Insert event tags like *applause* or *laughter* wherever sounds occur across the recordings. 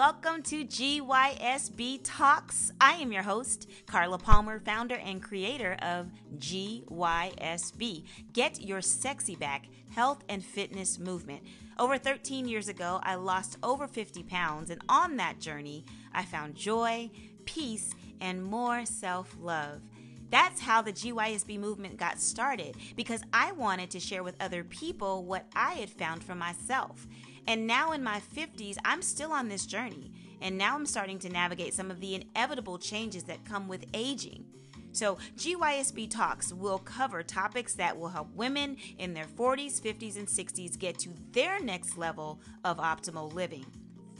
welcome to GYSB Talks. I am your host, Carla Palmer, founder and creator of GYSB. Get your sexy back health and fitness movement. Over 13 years ago, I lost over 50 pounds, and on that journey, I found joy, peace, and more self love. That's how the GYSB movement got started because I wanted to share with other people what I had found for myself. And now in my 50s, I'm still on this journey. And now I'm starting to navigate some of the inevitable changes that come with aging. So, GYSB Talks will cover topics that will help women in their 40s, 50s, and 60s get to their next level of optimal living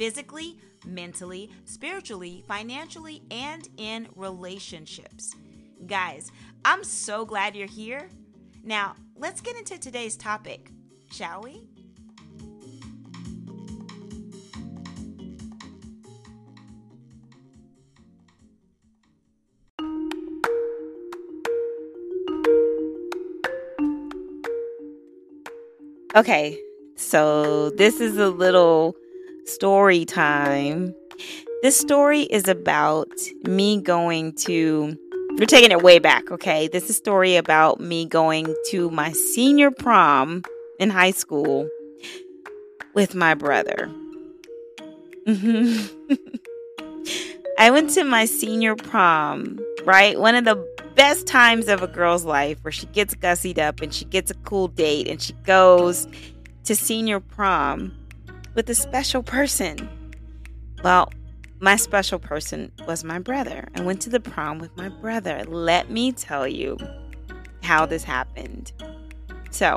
physically, mentally, spiritually, financially, and in relationships. Guys, I'm so glad you're here. Now, let's get into today's topic, shall we? Okay, so this is a little story time. This story is about me going to, we're taking it way back, okay? This is a story about me going to my senior prom in high school with my brother. Mm-hmm. *laughs* I went to my senior prom, right? One of the best times of a girl's life where she gets gussied up and she gets a cool date and she goes to senior prom with a special person. Well, my special person was my brother. I went to the prom with my brother. Let me tell you how this happened. So,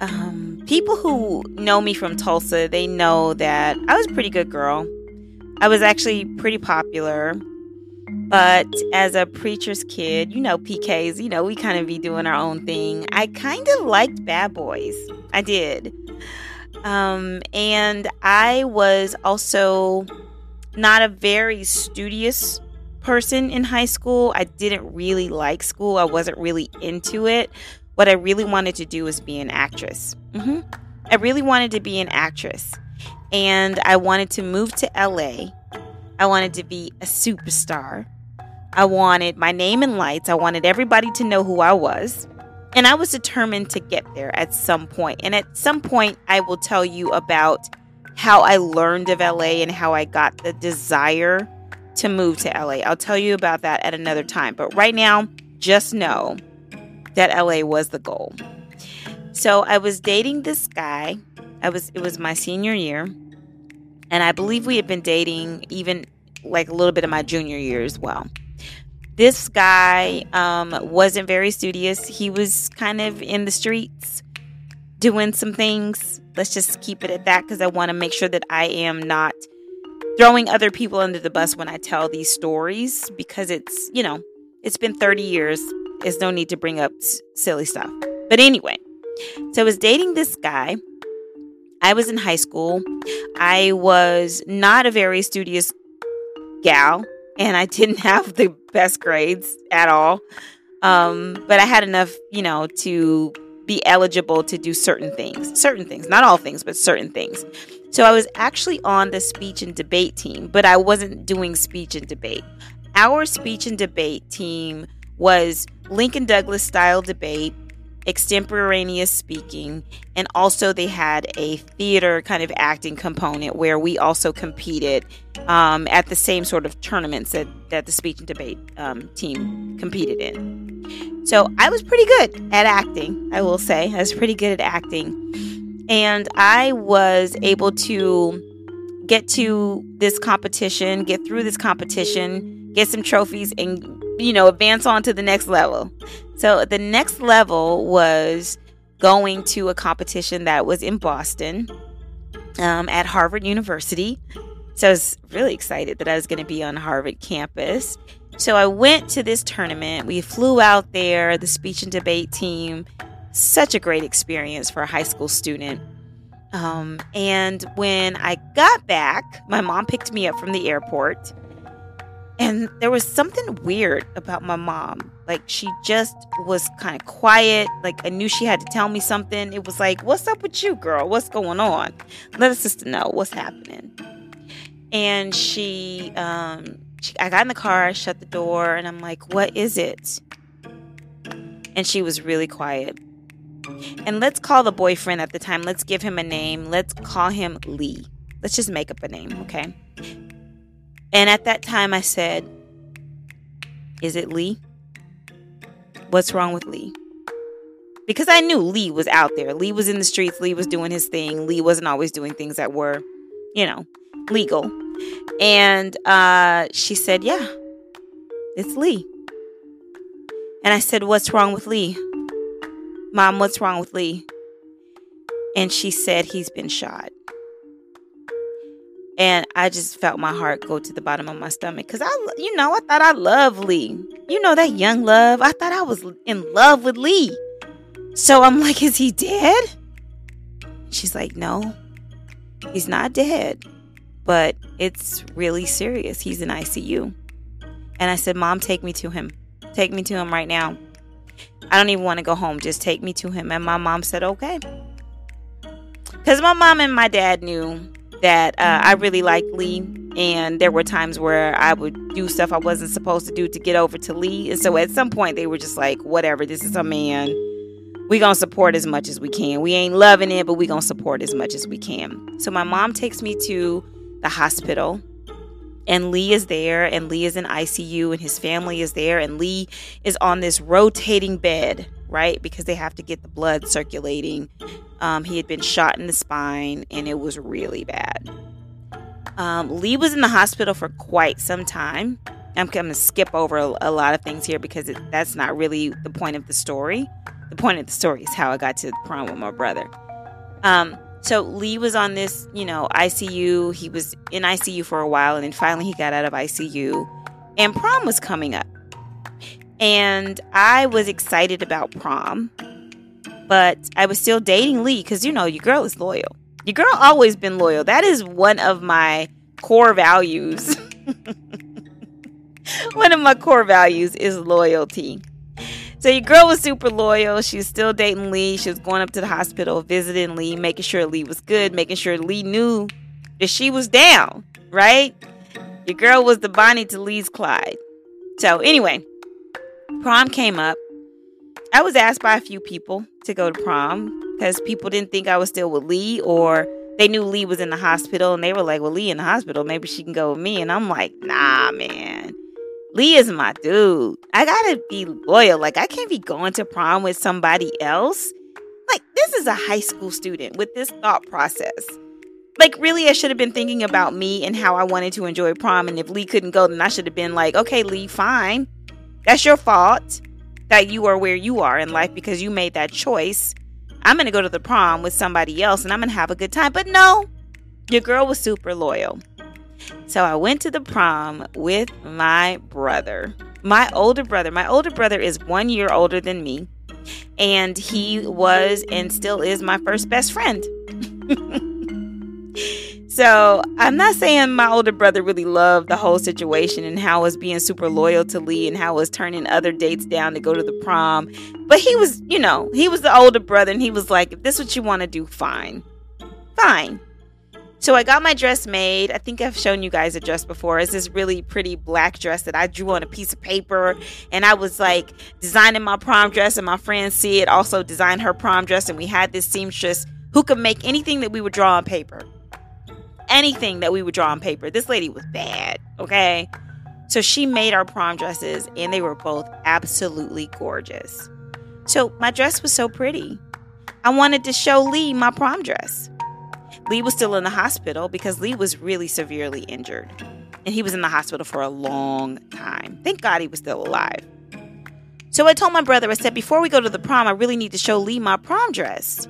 um, people who know me from Tulsa, they know that I was a pretty good girl. I was actually pretty popular. But as a preacher's kid, you know, PKs, you know, we kind of be doing our own thing. I kind of liked bad boys. I did. Um, and I was also not a very studious person in high school. I didn't really like school, I wasn't really into it. What I really wanted to do was be an actress. Mm-hmm. I really wanted to be an actress. And I wanted to move to LA. I wanted to be a superstar. I wanted my name in lights. I wanted everybody to know who I was. And I was determined to get there at some point. And at some point, I will tell you about how I learned of LA and how I got the desire to move to LA. I'll tell you about that at another time. But right now, just know that LA was the goal. So I was dating this guy. I was it was my senior year. And I believe we had been dating even like a little bit of my junior year as well this guy um, wasn't very studious. He was kind of in the streets doing some things. Let's just keep it at that because I want to make sure that I am not throwing other people under the bus when I tell these stories because it's, you know, it's been 30 years. There's no need to bring up s- silly stuff. But anyway, so I was dating this guy. I was in high school. I was not a very studious gal and I didn't *laughs* have the best grades at all. Um, but I had enough, you know, to be eligible to do certain things, certain things, not all things, but certain things. So I was actually on the speech and debate team, but I wasn't doing speech and debate. Our speech and debate team was Lincoln Douglas style debate extemporaneous speaking, and also they had a theater kind of acting component where we also competed um, at the same sort of tournaments that, that the speech and debate um, team competed in. So I was pretty good at acting, I will say. I was pretty good at acting. And I was able to get to this competition, get through this competition, get some trophies, and, you know, advance on to the next level. So the next level was going to a competition that was in Boston um, at Harvard University. So I was really excited that I was going to be on Harvard campus. So I went to this tournament. We flew out there, the speech and debate team. Such a great experience for a high school student. Um, and when I got back, my mom picked me up from the airport And there was something weird about my mom. Like she just was kind of quiet. Like I knew she had to tell me something. It was like, "What's up with you, girl? What's going on? Let a sister know what's happening." And she, um, she, I got in the car, I shut the door, and I'm like, "What is it?" And she was really quiet. And let's call the boyfriend at the time. Let's give him a name. Let's call him Lee. Let's just make up a name, okay? And at that time, I said, Is it Lee? What's wrong with Lee? Because I knew Lee was out there. Lee was in the streets. Lee was doing his thing. Lee wasn't always doing things that were, you know, legal. And uh, she said, Yeah, it's Lee. And I said, What's wrong with Lee? Mom, what's wrong with Lee? And she said, He's been shot. And I just felt my heart go to the bottom of my stomach because I, you know, I thought I loved Lee. You know, that young love. I thought I was in love with Lee. So I'm like, is he dead? She's like, no, he's not dead, but it's really serious. He's in ICU. And I said, Mom, take me to him. Take me to him right now. I don't even want to go home. Just take me to him. And my mom said, okay. Because my mom and my dad knew that uh, I really liked Lee, and there were times where I would do stuff I wasn't supposed to do to get over to Lee. And so at some point, they were just like, whatever, this is a man. We gonna support as much as we can. We ain't loving it, but we gonna support as much as we can. So my mom takes me to the hospital and Lee is there, and Lee is in ICU, and his family is there, and Lee is on this rotating bed, right? Because they have to get the blood circulating. Um, he had been shot in the spine, and it was really bad. Um, Lee was in the hospital for quite some time. I'm going to skip over a, a, lot of things here because it, that's not really the point of the story. The point of the story is how I got to the prom with my brother. Um, so Lee was on this, you know, ICU. He was in ICU for a while and then finally he got out of ICU and prom was coming up. And I was excited about prom, but I was still dating Lee because, you know, your girl is loyal. Your girl always been loyal. That is one of my core values. *laughs* one of my core values is loyalty. So your girl was super loyal. She was still dating Lee. She was going up to the hospital, visiting Lee, making sure Lee was good, making sure Lee knew that she was down, right? Your girl was the Bonnie to Lee's Clyde. So anyway, prom came up. I was asked by a few people to go to prom because people didn't think I was still with Lee or they knew Lee was in the hospital and they were like, well, Lee in the hospital, maybe she can go with me. And I'm like, nah, man. Lee is my dude. I gotta be loyal. Like, I can't be going to prom with somebody else. Like, this is a high school student with this thought process. Like, really, I should have been thinking about me and how I wanted to enjoy prom. And if Lee couldn't go, then I should have been like, okay, Lee, fine. That's your fault that you are where you are in life because you made that choice. I'm gonna go to the prom with somebody else and I'm gonna have a good time. But no, your girl was super loyal. So I went to the prom with my brother, my older brother. My older brother is one year older than me, and he was and still is my first best friend. *laughs* so I'm not saying my older brother really loved the whole situation and how was being super loyal to Lee and how was turning other dates down to go to the prom. But he was, you know, he was the older brother and he was like, if this is what you want to do, fine. Fine. So I got my dress made. I think I've shown you guys a dress before. It's this really pretty black dress that I drew on a piece of paper. And I was like designing my prom dress, and my friend Sid also designed her prom dress. And we had this seamstress who could make anything that we would draw on paper. Anything that we would draw on paper. This lady was bad, okay? So she made our prom dresses, and they were both absolutely gorgeous. So my dress was so pretty. I wanted to show Lee my prom dress. Lee was still in the hospital because Lee was really severely injured. And he was in the hospital for a long time. Thank God he was still alive. So I told my brother, I said, before we go to the prom, I really need to show Lee my prom dress.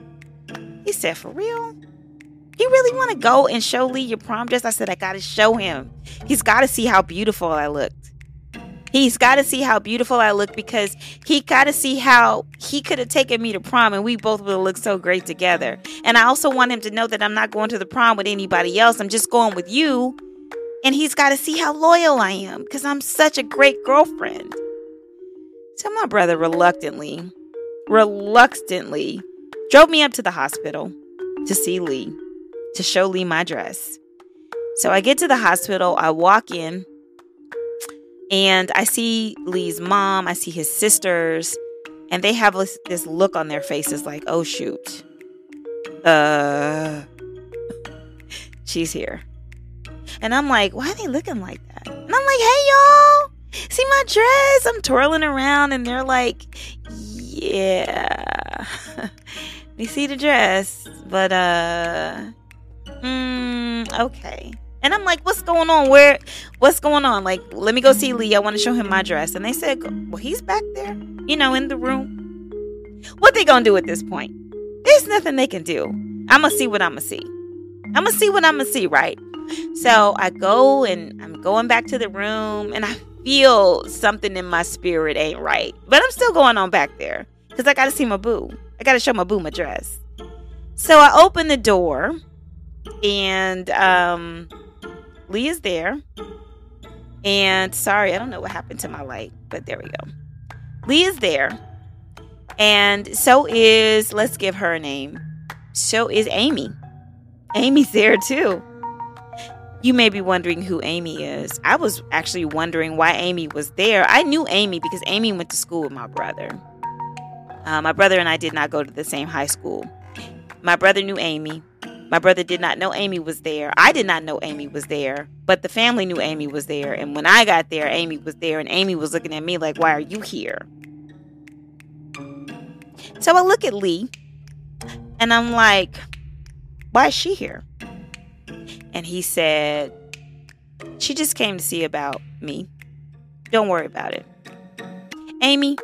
He said, For real? You really want to go and show Lee your prom dress? I said, I got to show him. He's got to see how beautiful I looked. He's got to see how beautiful I look because he got to see how he could have taken me to prom and we both would have looked so great together. And I also want him to know that I'm not going to the prom with anybody else. I'm just going with you And he's got to see how loyal I am because I'm such a great girlfriend. So my brother reluctantly, reluctantly drove me up to the hospital to see Lee, to show Lee my dress. So I get to the hospital, I walk in, and I see Lee's mom, I see his sisters, and they have this, look on their faces like, oh shoot. Uh *laughs* she's here. And I'm like, why are they looking like that? And I'm like, hey y'all, see my dress? I'm twirling around and they're like, yeah. *laughs* we see the dress, but uh mm, okay. And I'm like, what's going on? Where what's going on? Like, let me go see Lee. I want to show him my dress. And they said, Well, he's back there, you know, in the room. What they gonna do at this point? There's nothing they can do. I'ma see what I'ma see. I'ma see what I'ma see, right? So I go and I'm going back to the room and I feel something in my spirit ain't right. But I'm still going on back there. Because I gotta see my boo. I gotta show my boo my dress. So I open the door and um Lee is there. And sorry, I don't know what happened to my light, but there we go. Lee is there. And so is, let's give her a name. So is Amy. Amy's there too. You may be wondering who Amy is. I was actually wondering why Amy was there. I knew Amy because Amy went to school with my brother. Uh, my brother and I did not go to the same high school. My brother knew Amy. My brother did not know Amy was there. I did not know Amy was there, but the family knew Amy was there. And when I got there, Amy was there, and Amy was looking at me like, Why are you here? So I look at Lee and I'm like, Why is she here? And he said, She just came to see about me. Don't worry about it. Amy,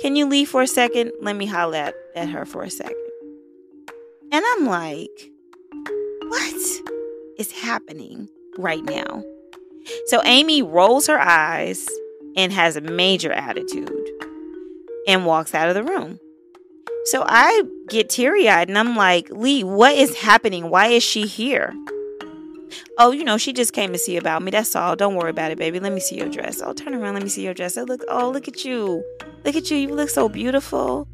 can you leave for a second? Let me holler at, at her for a second. And I'm like, what is happening right now? So Amy rolls her eyes and has a major attitude and walks out of the room. So I get teary eyed and I'm like, Lee, what is happening? Why is she here? Oh, you know, she just came to see about me. That's all. Don't worry about it, baby. Let me see your dress. Oh, turn around. Let me see your dress. Oh, look. Oh, look at you. Look at you. You look so beautiful.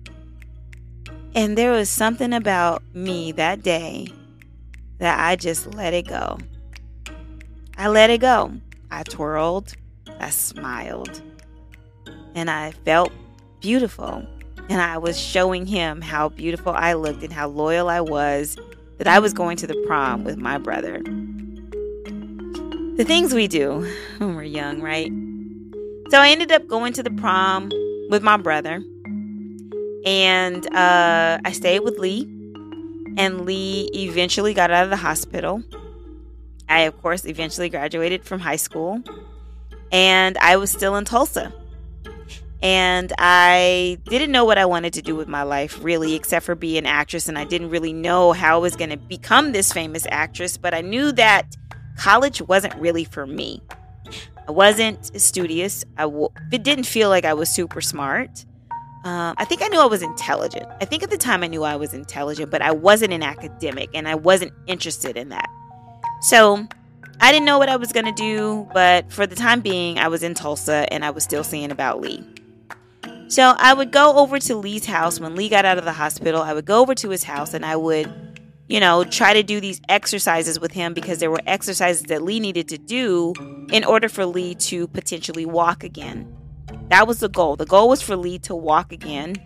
And there was something about me that day that I just let it go. I let it go. I twirled, I smiled, and I felt beautiful. And I was showing him how beautiful I looked and how loyal I was that I was going to the prom with my brother. The things we do *laughs* when we're young, right? So I ended up going to the prom with my brother. And uh, I stayed with Lee, and Lee eventually got out of the hospital. I, of course, eventually graduated from high school, and I was still in Tulsa. And I didn't know what I wanted to do with my life, really, except for be an actress. And I didn't really know how I was going to become this famous actress, but I knew that college wasn't really for me. I wasn't studious. I w- it didn't feel like I was super smart. Uh, I think I knew I was intelligent. I think at the time I knew I was intelligent, but I wasn't an academic and I wasn't interested in that. So I didn't know what I was going to do, but for the time being, I was in Tulsa and I was still seeing about Lee. So I would go over to Lee's house when Lee got out of the hospital. I would go over to his house and I would, you know, try to do these exercises with him because there were exercises that Lee needed to do in order for Lee to potentially walk again. That was the goal. The goal was for Lee to walk again.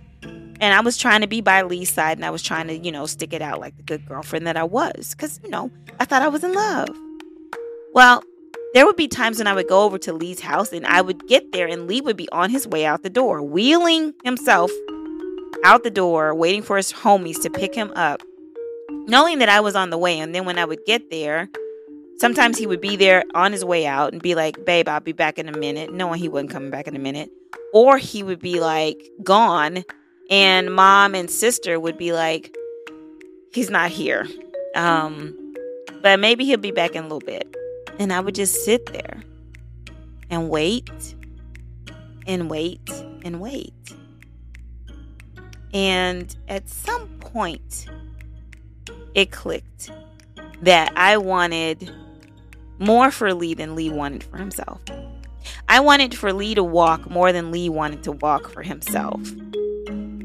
And I was trying to be by Lee's side and I was trying to, you know, stick it out like the good girlfriend that I was. Because, you know, I thought I was in love. Well, there would be times when I would go over to Lee's house and I would get there and Lee would be on his way out the door, wheeling himself out the door, waiting for his homies to pick him up, knowing that I was on the way. And then when I would get there, Sometimes he would be there on his way out and be like, Babe, I'll be back in a minute, knowing he wasn't coming back in a minute. Or he would be like, gone. And mom and sister would be like, He's not here. Um, but maybe he'll be back in a little bit. And I would just sit there and wait and wait and wait. And at some point, it clicked that I wanted more for Lee than Lee wanted for himself. I wanted for Lee to walk more than Lee wanted to walk for himself.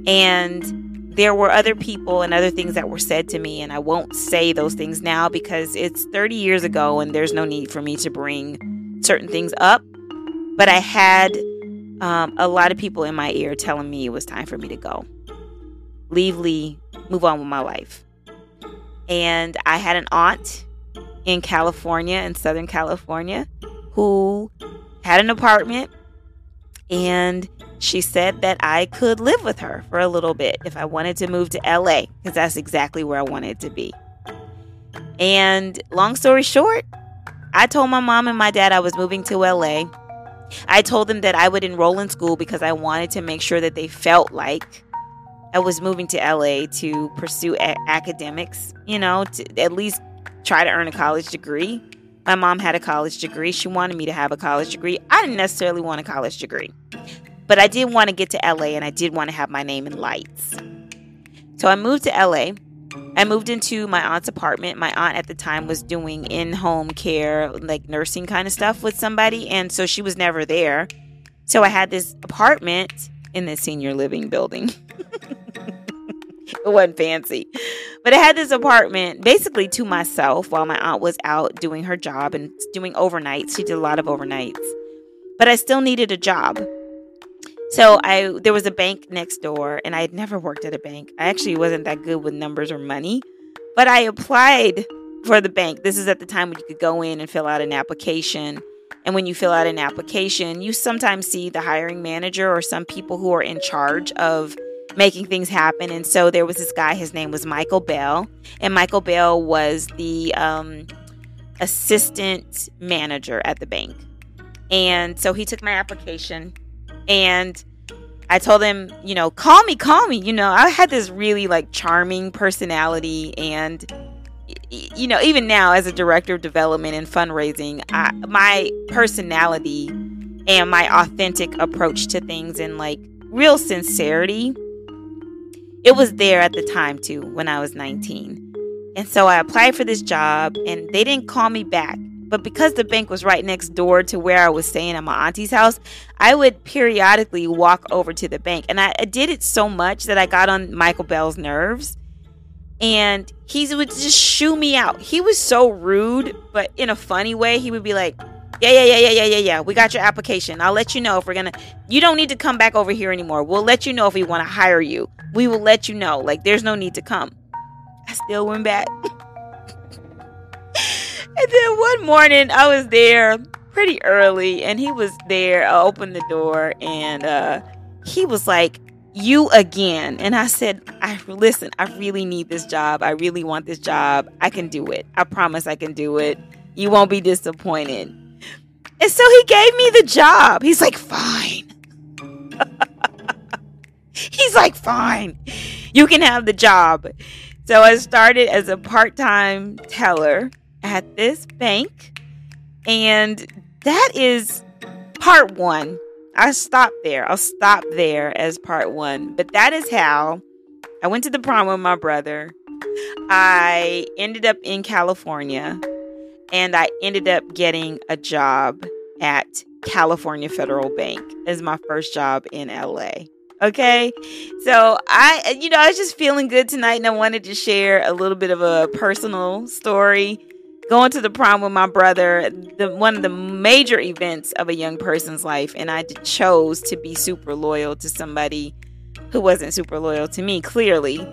And there were other people and other things that were said to me, and I won't say those things now because it's 30 years ago and there's no need for me to bring certain things up. But I had um, a lot of people in my ear telling me it was time for me to go. Leave Lee, move on with my life. And I had an aunt in California, in Southern California, who had an apartment and she said that I could live with her for a little bit if I wanted to move to LA, because that's exactly where I wanted to be. And long story short, I told my mom and my dad I was moving to LA. I told them that I would enroll in school because I wanted to make sure that they felt like I was moving to LA to pursue a- academics, you know, to at least try to earn a college degree. My mom had a college degree. She wanted me to have a college degree. I didn't necessarily want a college degree, but I did want to get to LA and I did want to have my name in lights. So I moved to LA. I moved into my aunt's apartment. My aunt at the time was doing in home care, like nursing kind of stuff with somebody. And so she was never there. So I had this apartment in the senior living building. *laughs* it *laughs* wasn't fancy. But I had this apartment basically to myself while my aunt was out doing her job and doing overnights. She did a lot of overnights. But I still needed a job. So I there was a bank next door and I had never worked at a bank. I actually wasn't that good with numbers or money, but I applied for the bank. This is at the time when you could go in and fill out an application. And when you fill out an application, you sometimes see the hiring manager or some people who are in charge of making things happen. And so there was this guy, his name was Michael Bell. And Michael Bell was the um, assistant manager at the bank. And so he took my application and I told him, you know, call me, call me. You know, I had this really like charming personality and you know, even now as a director of development and fundraising, I, my personality and my authentic approach to things and like real sincerity it was there at the time too when I was 19. And so I applied for this job and they didn't call me back. But because the bank was right next door to where I was staying at my auntie's house, I would periodically walk over to the bank. And I, I did it so much that I got on Michael Bell's nerves. And he would just shoo me out. He was so rude, but in a funny way. He would be like, yeah, yeah, yeah, yeah, yeah, yeah, yeah. We got your application. I'll let you know if we're gonna. You don't need to come back over here anymore. We'll let you know if we want to hire you. We will let you know. Like, there's no need to come. I still went back. *laughs* and then one morning, I was there pretty early, and he was there. I opened the door, and uh, he was like, "You again?" And I said, "I listen. I really need this job. I really want this job. I can do it. I promise I can do it. You won't be disappointed." And so he gave me the job. He's like, fine. *laughs* He's like, fine. You can have the job. So I started as a part time teller at this bank. And that is part one. I stopped there. I'll stop there as part one. But that is how I went to the prom with my brother. I ended up in California and I ended up getting a job at California Federal Bank as my first job in LA. Okay. So I, you know, I was just feeling good tonight and I wanted to share a little bit of a personal story. Going to the prom with my brother, the, one of the major events of a young person's life. And I chose to be super loyal to somebody who wasn't super loyal to me, clearly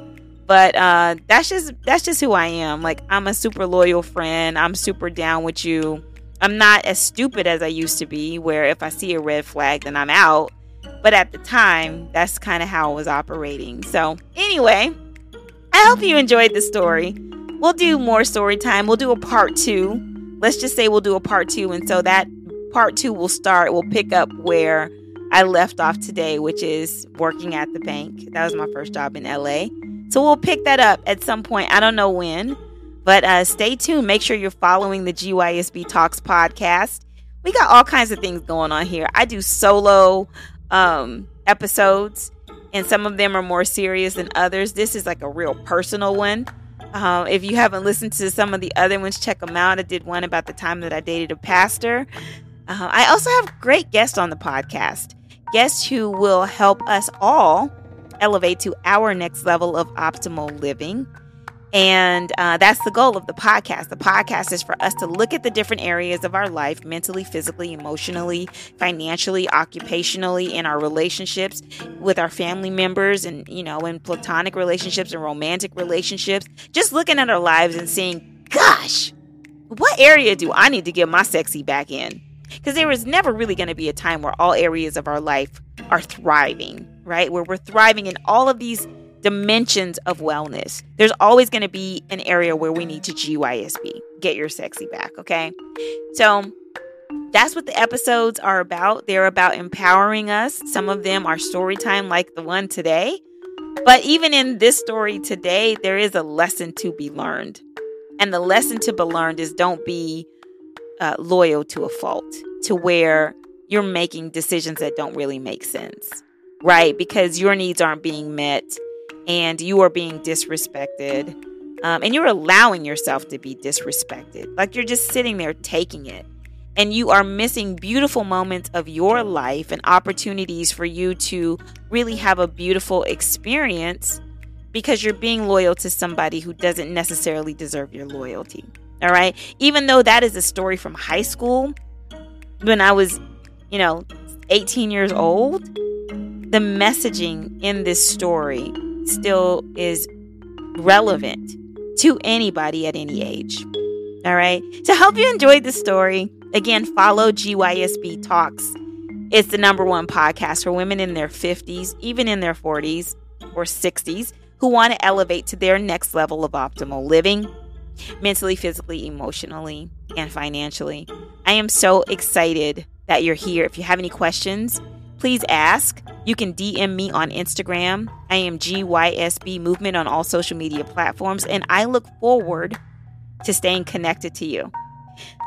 but uh, that's just that's just who I am. Like I'm a super loyal friend. I'm super down with you. I'm not as stupid as I used to be, where if I see a red flag, then I'm out. But at the time, that's kind of how I was operating. So anyway, I hope you enjoyed the story. We'll do more story time. We'll do a part two. Let's just say we'll do a part two, and so that part two will start. We'll pick up where I left off today, which is working at the bank. That was my first job in LA. So we'll pick that up at some point. I don't know when, but uh, stay tuned. Make sure you're following the GYSB Talks podcast. We got all kinds of things going on here. I do solo um, episodes, and some of them are more serious than others. This is like a real personal one. Um, if you haven't listened to some of the other ones, check them out. I did one about the time that I dated a pastor. Uh, I also have great guests on the podcast, guests who will help us all elevate to our next level of optimal living. And uh, that's the goal of the podcast. The podcast is for us to look at the different areas of our life mentally, physically, emotionally, financially, occupationally, in our relationships with our family members, and, you know, in platonic relationships and romantic relationships. Just looking at our lives and saying, gosh, what area do I need to get my sexy back in? Because there is never really going to be a time where all areas of our life are thriving, right? Where we're thriving in all of these dimensions of wellness. There's always going to be an area where we need to GYSB, get your sexy back, okay? So that's what the episodes are about. They're about empowering us. Some of them are story time, like the one today. But even in this story today, there is a lesson to be learned. And the lesson to be learned is don't be uh, loyal to a fault, to where you're making decisions that don't really make sense, right? Because your needs aren't being met and you are being disrespected. Um, and you're allowing yourself to be disrespected. Like you're just sitting there taking it. And you are missing beautiful moments of your life and opportunities for you to really have a beautiful experience because you're being loyal to somebody who doesn't necessarily deserve your loyalty. All right. Even though that is a story from high school, when I was, you know, 18 years old, the messaging in this story still is relevant to anybody at any age. All right. To help you enjoy the story, again, follow GYSB Talks. It's the number one podcast for women in their 50s, even in their 40s or 60s, who want to elevate to their next level of optimal living, mentally, physically, emotionally, and financially. I am so excited that you're here. If you have any questions, please ask. You can DM me on Instagram. I am GYSB Movement on all social media platforms, and I look forward to staying connected to you.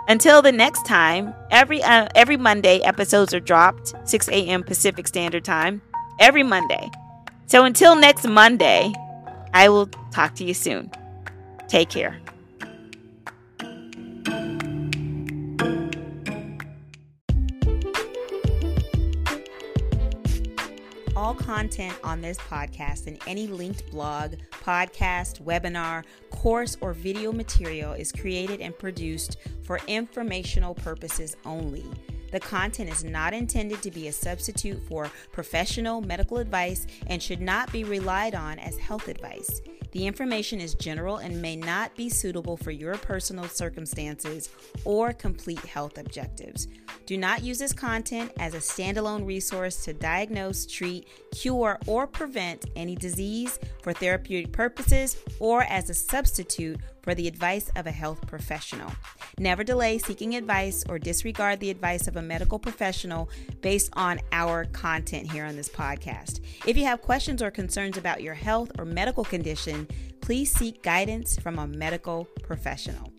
Until the next time, every uh, every Monday episodes are dropped 6 a.m. Pacific Standard Time every Monday. So until next Monday, I will talk to you soon. Take care. Content on this podcast and any linked blog, podcast, webinar, course, or video material is created and produced for informational purposes only. The content is not intended to be a substitute for professional medical advice and should not be relied on as health advice. The information is general and may not be suitable for your personal circumstances or complete health objectives. Do not use this content as a standalone resource to diagnose, treat, cure, or prevent any disease for therapeutic purposes or as a substitute for the advice of a health professional. Never delay seeking advice or disregard the advice of a medical professional based on our content here on this podcast. If you have questions or concerns about your health or medical condition, please seek guidance from a medical professional.